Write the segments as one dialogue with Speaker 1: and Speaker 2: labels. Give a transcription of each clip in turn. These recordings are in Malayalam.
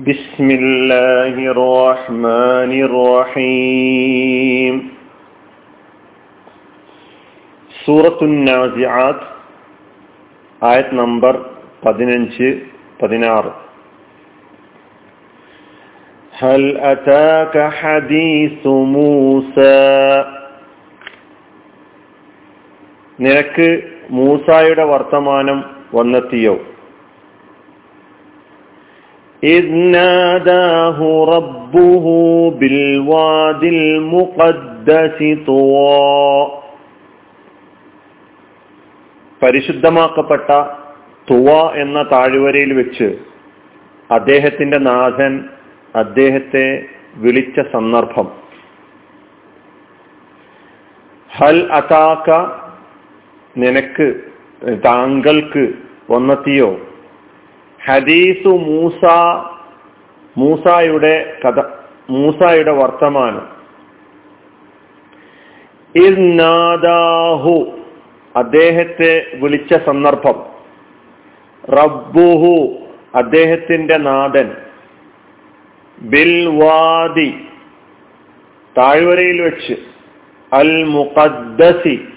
Speaker 1: بسم الله الرحمن الرحيم സൂറത്തു നാസിആത്ത് ആയത് നമ്പർ പതിനഞ്ച് പതിനാറ് هل أتاك حديث موسى നിനക്ക് മൂസായുടെ വർത്തമാനം വന്നെത്തിയോ إذ ناداه ربه بالواد المقدس طوى പരിശുദ്ധമാക്കപ്പെട്ട തുവ എന്ന താഴ്വരയിൽ വെച്ച് അദ്ദേഹത്തിന്റെ നാഥൻ അദ്ദേഹത്തെ വിളിച്ച സന്ദർഭം ഹൽ അതാക്ക നിനക്ക് താങ്കൾക്ക് വന്നെത്തിയോ ഹദീസു മൂസ മൂസായുടെ കഥ മൂസായുടെ വർത്തമാനം. അദ്ദേഹത്തെ വിളിച്ച സന്ദർഭം. റബ്ബുഹു അദ്ദേഹത്തിന്റെ നാഥൻ. ബിൽവാദി താഴ്വരയിൽ വെച്ച്. അൽ മുഖദ്ദസി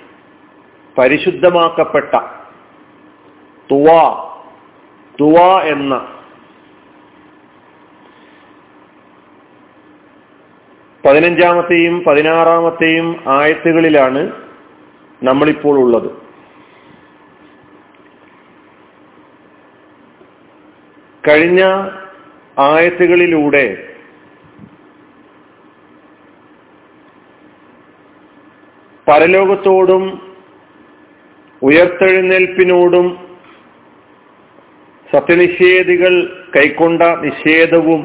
Speaker 1: പരിശുദ്ധമാക്കപ്പെട്ട. തുവ തുവ എന്ന പതിനഞ്ചാമത്തെയും പതിനാറാമത്തെയും ആയത്തുകളിലാണ് നമ്മളിപ്പോൾ ഉള്ളത്. കഴിഞ്ഞ ആയത്തുകളിലൂടെ പരലോകത്തോടും ഉയർത്തെഴുന്നേൽപ്പിനോടും സത്യനിഷേധികൾ കൈക്കൊണ്ട നിഷേധവും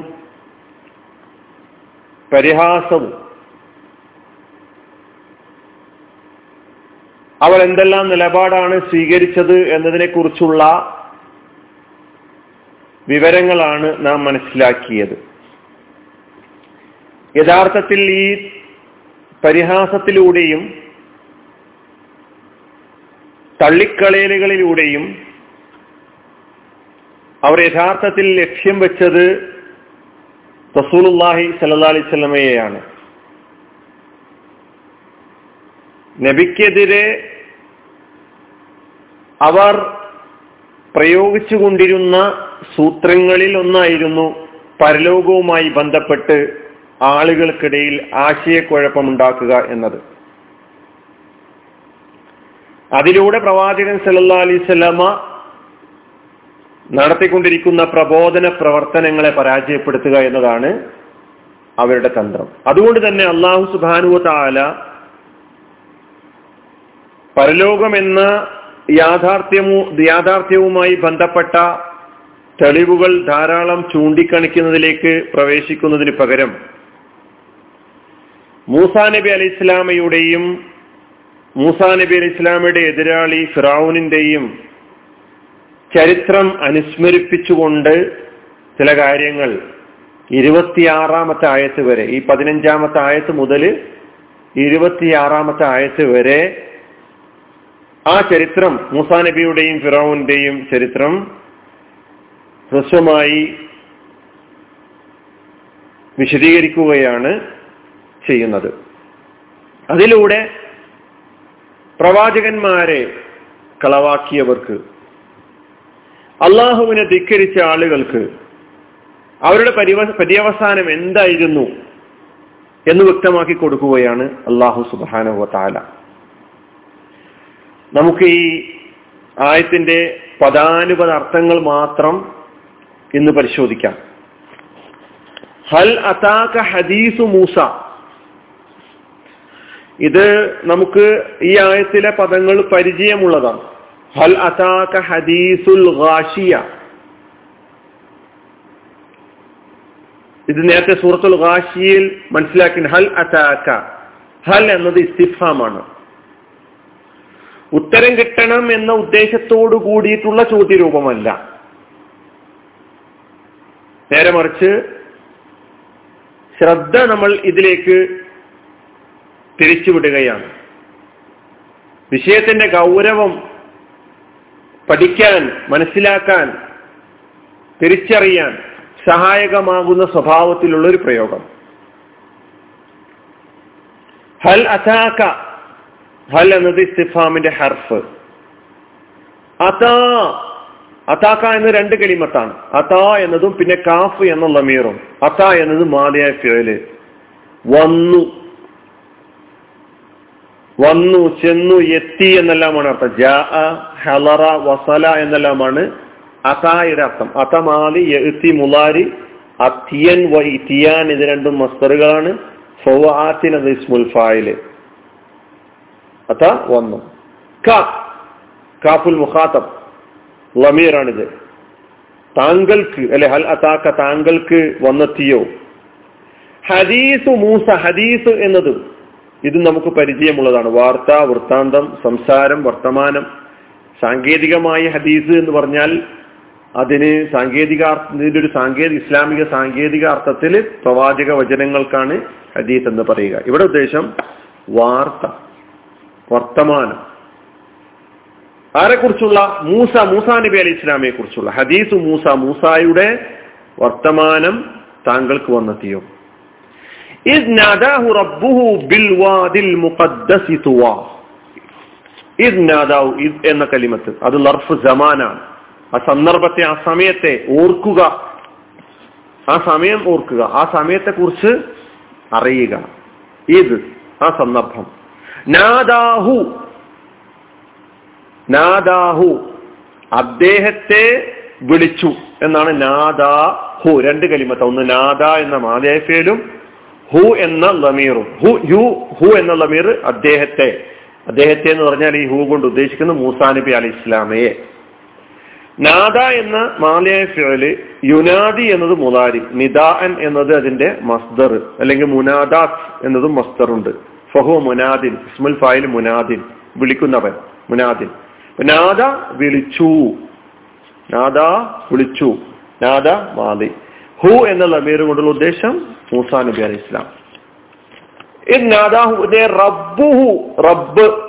Speaker 1: പരിഹാസവും അവർ എന്തെല്ലാം നിലപാടാണ് സ്വീകരിച്ചത് എന്നതിനെ കുറിച്ചുള്ള വിവരങ്ങളാണ് നാം മനസ്സിലാക്കിയത്. യഥാർത്ഥത്തിൽ ഈ പരിഹാസത്തിലൂടെയും തള്ളിക്കളയലുകളിലൂടെയും അവർ യഥാർത്ഥത്തിൽ ലക്ഷ്യം വെച്ചത് റസൂലുല്ലാഹി സല്ലാ അലൈവല്ലമയെയാണ് നബിക്കെതിരെ അവർ പ്രയോഗിച്ചുകൊണ്ടിരുന്ന സൂത്രങ്ങളിൽ ഒന്നായിരുന്നു പരലോകവുമായി ബന്ധപ്പെട്ട് ആളുകൾക്കിടയിൽ ആശയക്കുഴപ്പമുണ്ടാക്കുക എന്നത്. അതിലൂടെ പ്രവാചകൻ സല്ലാ അലൈവല്ലമ നടത്തിക്കൊണ്ടിരിക്കുന്ന പ്രബോധന പ്രവർത്തനങ്ങളെ പരാജയപ്പെടുത്തുക എന്നതാണ് അവരുടെ തന്ത്രം. അതുകൊണ്ട് തന്നെ അള്ളാഹു സുബാനുവ താല പരലോകമെന്ന യാഥാർത്ഥ്യമു യാഥാർത്ഥ്യവുമായി ബന്ധപ്പെട്ട തെളിവുകൾ ധാരാളം ചൂണ്ടിക്കാണിക്കുന്നതിലേക്ക് പ്രവേശിക്കുന്നതിന് പകരം മൂസാ നബി അലി ഇസ്ലാമയുടെയും മൂസാ നബി അലി ഇസ്ലാമയുടെ എതിരാളി ഫിറാവുനിന്റെയും ചരിത്രം അനുസ്മരിപ്പിച്ചുകൊണ്ട് ചില കാര്യങ്ങൾ. ഇരുപത്തിയാറാമത്തെ ആയത്ത് വരെ ഈ പതിനഞ്ചാമത്തെ ആയത്ത് മുതൽ ഇരുപത്തിയാറാമത്തെ ആയത്ത് വരെ ആ ചരിത്രം മൂസാ നബിയുടെയും ഫിറോവിന്റെയും ചരിത്രം ഹ്രസ്വമായി വിശദീകരിക്കുകയാണ് ചെയ്യുന്നത്. അതിലൂടെ പ്രവാചകന്മാരെ കളവാക്കിയവർക്ക് അള്ളാഹുവിനെ ധിക്കരിച്ച ആളുകൾക്ക് അവരുടെ പര്യവസാനം എന്തായിരുന്നു എന്ന് വ്യക്തമാക്കി കൊടുക്കുകയാണ് അള്ളാഹു സുബാനുവ താല നമുക്ക് ഈ ആയത്തിന്റെ പദാനുപത അർത്ഥങ്ങൾ മാത്രം ഇന്ന് പരിശോധിക്കാം. ഹൽ അതാക ഹദീസു മൂസ. ഇത് നമുക്ക് ഈ ആയത്തിലെ പദങ്ങൾ പരിചയമുള്ളതാണ്. അതാക ഹദീസുൽ ഗാഷിയ. ഇത് നേരത്തെ സൂറത്തുൽ ഗാഷിയിൽ മനസ്സിലാക്കി. ഹൽ അതാക്ക ഹൽ എന്നത് ഇസ്തിഫാമാണ്. ഉത്തരം കിട്ടണം എന്ന ഉദ്ദേശത്തോടു കൂടിയിട്ടുള്ള ചോദ്യരൂപമല്ല. നേരെ മറിച്ച് ശ്രദ്ധ നമ്മൾ ഇതിലേക്ക് തിരിച്ചുവിടുകയാണ്. വിഷയത്തിന്റെ ഗൗരവം പഠിക്കാൻ മനസ്സിലാക്കാൻ തിരിച്ചറിയാൻ സഹായകമാകുന്ന സ്വഭാവത്തിലുള്ള ഒരു പ്രയോഗം. ഹൽ അതാക്ക ഹൽ എന്നത് ഇസ്തിഫാമിന്റെ ഹർഫ്. അതാ അതാക്ക എന്ന രണ്ട് കെളിമത്താണ്. അതാ എന്നതും പിന്നെ കാഫ് എന്ന ലമീറും അതാ എന്നത് മാതയായ ഫിയൽ. വന്നു. വന്നു ചെന്നു എത്തി എന്നെല്ലാമാണ് അർത്ഥം. ജാ ഹലറ വസല എന്നെല്ലാമാണ് അതായുടെ അർത്ഥം. അതമാലി എത്തി മുലാരി അത്തിയൻ വ ഇത്തിയാൻ ഇത് രണ്ടും മസ്തറുകളാണ്. അത് ഇസ്മുൽ ഫായിൽ. അത വന്നു. കാഫുൽ മുഖാത്തബ്. ലമീറാണിത്. താങ്കൾക്ക് അല്ലെ ഹൽ അതാക്ക താങ്കൾക്ക് വന്നെത്തിയോ? ഹദീസു മൂസ ഹദീസ് എന്നത് ഇത് നമുക്ക് പരിചയമുള്ളതാണ്. വാർത്ത വൃത്താന്തം സംസാരം വർത്തമാനം. സാങ്കേതികമായ ഹദീസ് എന്ന് പറഞ്ഞാൽ അതിന് സാങ്കേതിക ഇതിന്റെ ഒരു സാങ്കേതിക ഇസ്ലാമിക സാങ്കേതിക അർത്ഥത്തിൽ പ്രവാചക വചനങ്ങൾക്കാണ് ഹദീസ് എന്ന് പറയുക. ഇവിടെ ഉദ്ദേശം വാർത്ത വർത്തമാനം. ആരെക്കുറിച്ചുള്ള? മൂസ മൂസ നബി അലി ഇസ്ലാമിയെ കുറിച്ചുള്ള ഹദീസ് മൂസ മൂസായുടെ വർത്തമാനം താങ്കൾക്ക് വന്നെത്തിയോ? ناداه ربه بالوادي المقدس طوى. എന്ന കലിമത്ത്. അത് ലർഫ് ജമാനാണ് ആ സന്ദർഭത്തെ ആ സമയത്തെ ഓർക്കുക. ആ സമയം ഓർക്കുക. ആ സമയത്തെ കുറിച്ച് അറിയുക. ഇത് ആ സന്ദർഭം. നാദാഹു. നാദാഹു. അദ്ദേഹത്തെ വിളിച്ചു. എന്നാണ് നാദാഹു. രണ്ട് കലിമത്ത. ഒന്ന് നാദ എന്ന മാദേഫയിലും ഹു എന്ന ലമീറും. ഹു യു ഹു എന്ന ലമീർ അദ്ദേഹത്തെ. അദ്ദേഹത്തെ എന്ന് പറഞ്ഞാൽ ഈ ഹു കൊണ്ട് ഉദ്ദേശിക്കുന്നത് മൂസാ നബി അലി ഇസ്ലാമയെ. നാദ എന്ന മാലയായ ഫിഴൽ യുനാദി എന്നത് മുതാരി നിദാൻ എന്നത് അതിന്റെ മസ്ദർ അല്ലെങ്കിൽ മുനാദാസ് എന്നതും മസ്ദറുണ്ട്. ഫഹു മുനാദിൻ ഇസ്മുൽ ഫായിൽ മുനാദിൻ വിളിക്കുന്നവൻ മുനാദിൻ. നാദ വിളിച്ചു. നാദ വിളിച്ചു. നാദ മാലി. ഹു എന്ന ലമീർ കൊണ്ടുള്ള ഉദ്ദേശം മൂസാ നബി അലൈഹി ഇസ്ലാം റബ്ബുഹു റബ്ബ്.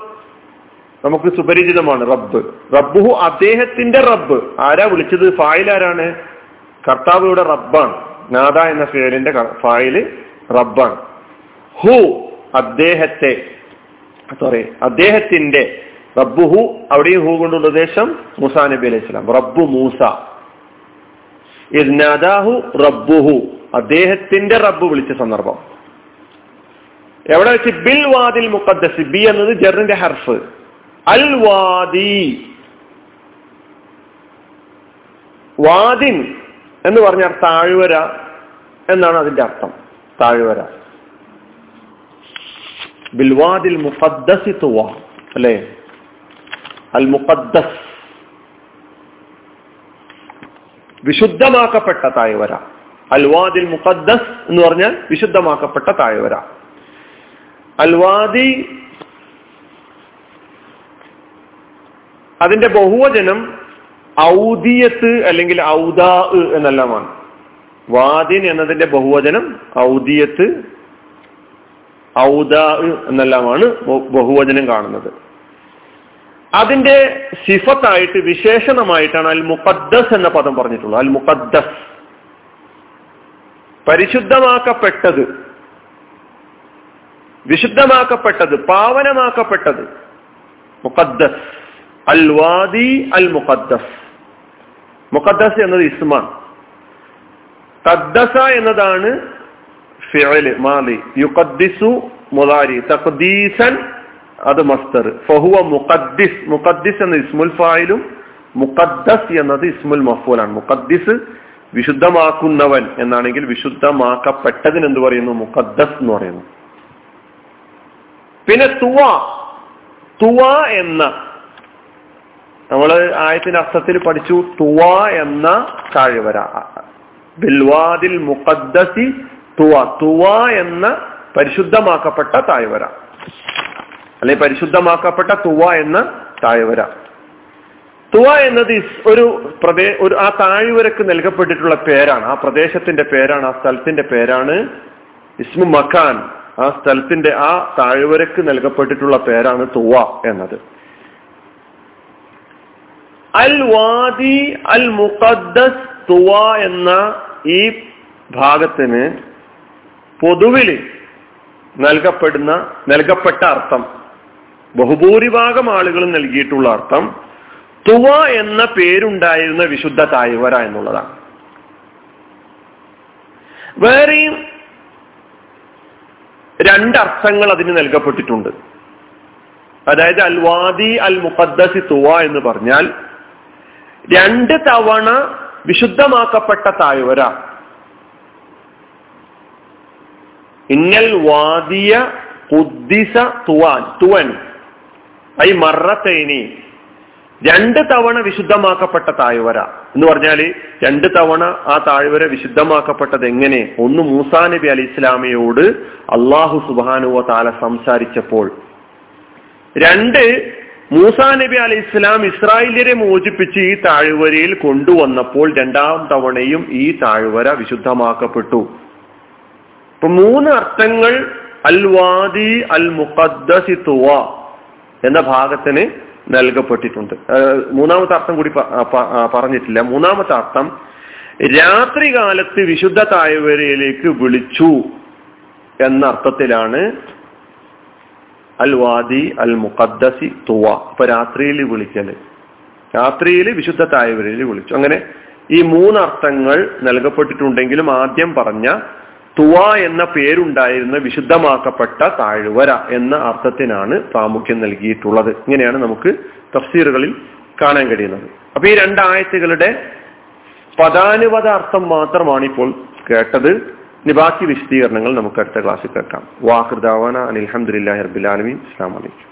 Speaker 1: നമുക്ക് സുപരിചിതമാണ് റബ്ബ്. റബ്ബുഹു അദ്ദേഹത്തിന്റെ റബ്ബ്. ആരാ വിളിച്ചത്? ഫായിൽ ആരാണ്? കർത്താവ് ഇവിടെ റബ്ബാണ്. നാദ എന്ന ഫേലിന്റെ ഫായിൽ റബ്ബാണ്. ഹു അദ്ദേഹത്തെ. സോറി അദ്ദേഹത്തിന്റെ റബ്ബുഹു അവിടെയും ഹു കൊണ്ടുള്ള ഉദ്ദേശം മൂസാ നബി അലൈഹി സ്വലാം. റബ്ബു മൂസ. ഇദ്നാദാഹു റബ്ബുഹു. അദ്ദേഹത്തിന്റെ റബ്ബ് വിളിച്ച സന്ദർഭം. എവിടെ വെച്ച്? ബിൽ വാദിൽ മുഖദ്ദസ്. ബി എന്നത് ജറിന്റെ ഹർഫ്. അൽ വാദി. വാദിൻ എന്ന് പറഞ്ഞാൽ താഴ്വര എന്നാണ് അതിന്റെ അർത്ഥം. താഴ്വര. ബിൽവാദിൽ മുഖദ്ദസി തുവ അല്ലേ? അൽ മുഖദ്ദസ്. വിശുദ്ധമാക്കപ്പെട്ട താഴ്വര. അൽവാദിൽ മുഖദ്ദസ് എന്ന് പറഞ്ഞാൽ വിശുദ്ധമാക്കപ്പെട്ട താഴ്വര. അൽവാദി അതിന്റെ ബഹുവചനം ഔദിയത്ത് അല്ലെങ്കിൽ ഔദാ എന്നെല്ലാമാണ്. വാദിൻ എന്നതിന്റെ ബഹുവചനം ഔദിയത്ത് ഔദാ എന്നെല്ലാമാണ് ബഹുവചനം കാണുന്നത്. അതിന്റെ സിഫത്തായിട്ട് വിശേഷണമായിട്ടാണ് അൽ മുഖദ്ദസ് എന്ന പദം പറഞ്ഞിട്ടുള്ളത്. അൽ മുഖദ്ദസ് പരിശുദ്ധമാക്കപ്പെട്ടത്. വിശുദ്ധമാക്കപ്പെട്ടത് പാവനമാക്കപ്പെട്ടത്. മുഖദ്ദസ്. അൽ വാദി അൽ മുഖദ്ദസ് മുഖദ്ദസ് എന്നത് ഇസ്മാണ് തദ്ദസ എന്നതാണ് യുഖദ്ദിസു അത് മസ്തർ. ഫഹുവ മുഖദ്ദിസ്. മുഖദ്ദിസ് എന്ന ഇസ്മുൽ ഫായിലും മുഖദ്ദസ് എന്നത് ഇസ്മുൽ മഫൂലാണ്. മുഖദ്ദിസ് വിശുദ്ധമാക്കുന്നവൻ എന്നാണെങ്കിൽ വിശുദ്ധമാക്കപ്പെട്ടതിന് എന്ത് പറയുന്നു? മുഖദ്ദസ് എന്ന് പറയുന്നു. പിന്നെ തുവ. തുവ എന്ന നമ്മൾ ആയത്തിന്റെ അർത്ഥത്തിൽ പഠിച്ചു. തുവ എന്ന താഴ്വര. ബിൽവാദിൽ മുഖദ്ദസി തുവ. തുവ എന്ന പരിശുദ്ധമാക്കപ്പെട്ട താഴ്വര. അല്ലെ പരിശുദ്ധമാക്കപ്പെട്ട തുവ എന്ന താഴ്വര. തുവ എന്നത് ഒരു പ്രദേ ഒരു ആ താഴ്വരക്ക് നൽകപ്പെട്ടിട്ടുള്ള പേരാണ്. ആ പ്രദേശത്തിന്റെ പേരാണ് ആ സ്ഥലത്തിന്റെ പേരാണ് ഇസ്മു മഖാൻ. ആ സ്ഥലത്തിന്റെ ആ താഴ്വരക്ക് നൽകപ്പെട്ടിട്ടുള്ള പേരാണ് തുവ എന്നത്. അൽ വാദി അൽ മുഖദ്ദസ് തുവ എന്ന ഈ ഭാഗത്തിന് പൊതുവിൽ നൽകപ്പെടുന്ന നൽകപ്പെട്ട അർത്ഥം ബഹുഭൂരിഭാഗം ആളുകളും നൽകിയിട്ടുള്ള അർത്ഥം തുവ എന്ന പേരുണ്ടായിരുന്ന വിശുദ്ധ തായ്വര എന്നുള്ളതാണ്. വേറെയും രണ്ടർത്ഥങ്ങൾ അതിന് നൽകപ്പെട്ടിട്ടുണ്ട്. അതായത് അൽവാദി അൽ മുഖദ്ദസി തുവ എന്ന് പറഞ്ഞാൽ രണ്ട് തവണ വിശുദ്ധമാക്കപ്പെട്ട താഴ്വര ഇന്നൽ വാദിയ കുദ്ദിസ തുവാൻ തുവൻ ഐ മറത്തേനി രണ്ട് തവണ വിശുദ്ധമാക്കപ്പെട്ട താഴ്വര. എന്ന് പറഞ്ഞാൽ രണ്ട് തവണ ആ താഴ്വര വിശുദ്ധമാക്കപ്പെട്ടത് എങ്ങനെ? ഒന്ന് മൂസാ നബി അലി ഇസ്ലാമയോട് അള്ളാഹു സുബാനുവ താല സംസാരിച്ചപ്പോൾ. രണ്ട് മൂസാ നബി അലി ഇസ്ലാം ഇസ്രായേലിയരെ മോചിപ്പിച്ച് ഈ താഴ്വരയിൽ കൊണ്ടുവന്നപ്പോൾ രണ്ടാം തവണയും ഈ താഴ്വര വിശുദ്ധമാക്കപ്പെട്ടു. ഇപ്പൊ മൂന്ന് അർത്ഥങ്ങൾ അൽവാദി അൽ മുഖദ്ദസി എന്ന ഭാഗത്തിന് നൽകപ്പെട്ടിട്ടുണ്ട്. മൂന്നാമത്തെ അർത്ഥം കൂടി പറഞ്ഞിട്ടില്ല. മൂന്നാമത്തെ അർത്ഥം രാത്രി കാലത്ത് വിശുദ്ധ താഴ്വരയിലേക്ക് വിളിച്ചു എന്ന അർത്ഥത്തിലാണ് അൽ വാദി അൽ മുഖദ്ദസി തുവ. ഇപ്പൊ രാത്രിയിൽ വിളിക്കൽ. രാത്രിയിൽ വിശുദ്ധ താഴ്വരയിൽ വിളിച്ചു. അങ്ങനെ ഈ മൂന്നർത്ഥങ്ങൾ നൽകപ്പെട്ടിട്ടുണ്ടെങ്കിലും ആദ്യം പറഞ്ഞ തുവ എന്ന പേരുണ്ടായിരുന്ന വിശുദ്ധമാക്കപ്പെട്ട താഴ്വര എന്ന അർത്ഥത്തിനാണ് പ്രാമുഖ്യം നൽകിയിട്ടുള്ളത്. ഇങ്ങനെയാണ് നമുക്ക് തഫ്സീറുകളിൽ കാണാൻ കഴിയുന്നത്. അപ്പൊ ഈ രണ്ടായത്തുകളുടെ പദാനുപത അർത്ഥം മാത്രമാണ് ഇപ്പോൾ കേട്ടത്. ഇനി ബാക്കി വിശദീകരണങ്ങൾ നമുക്ക് അടുത്ത ക്ലാസ്സിൽ കേൾക്കാം. വാഹൃദാവാന അനിൽഹമ്മദില്ലാ ഹർബുലാലമീൻ അസ്സാം വലൈക്കും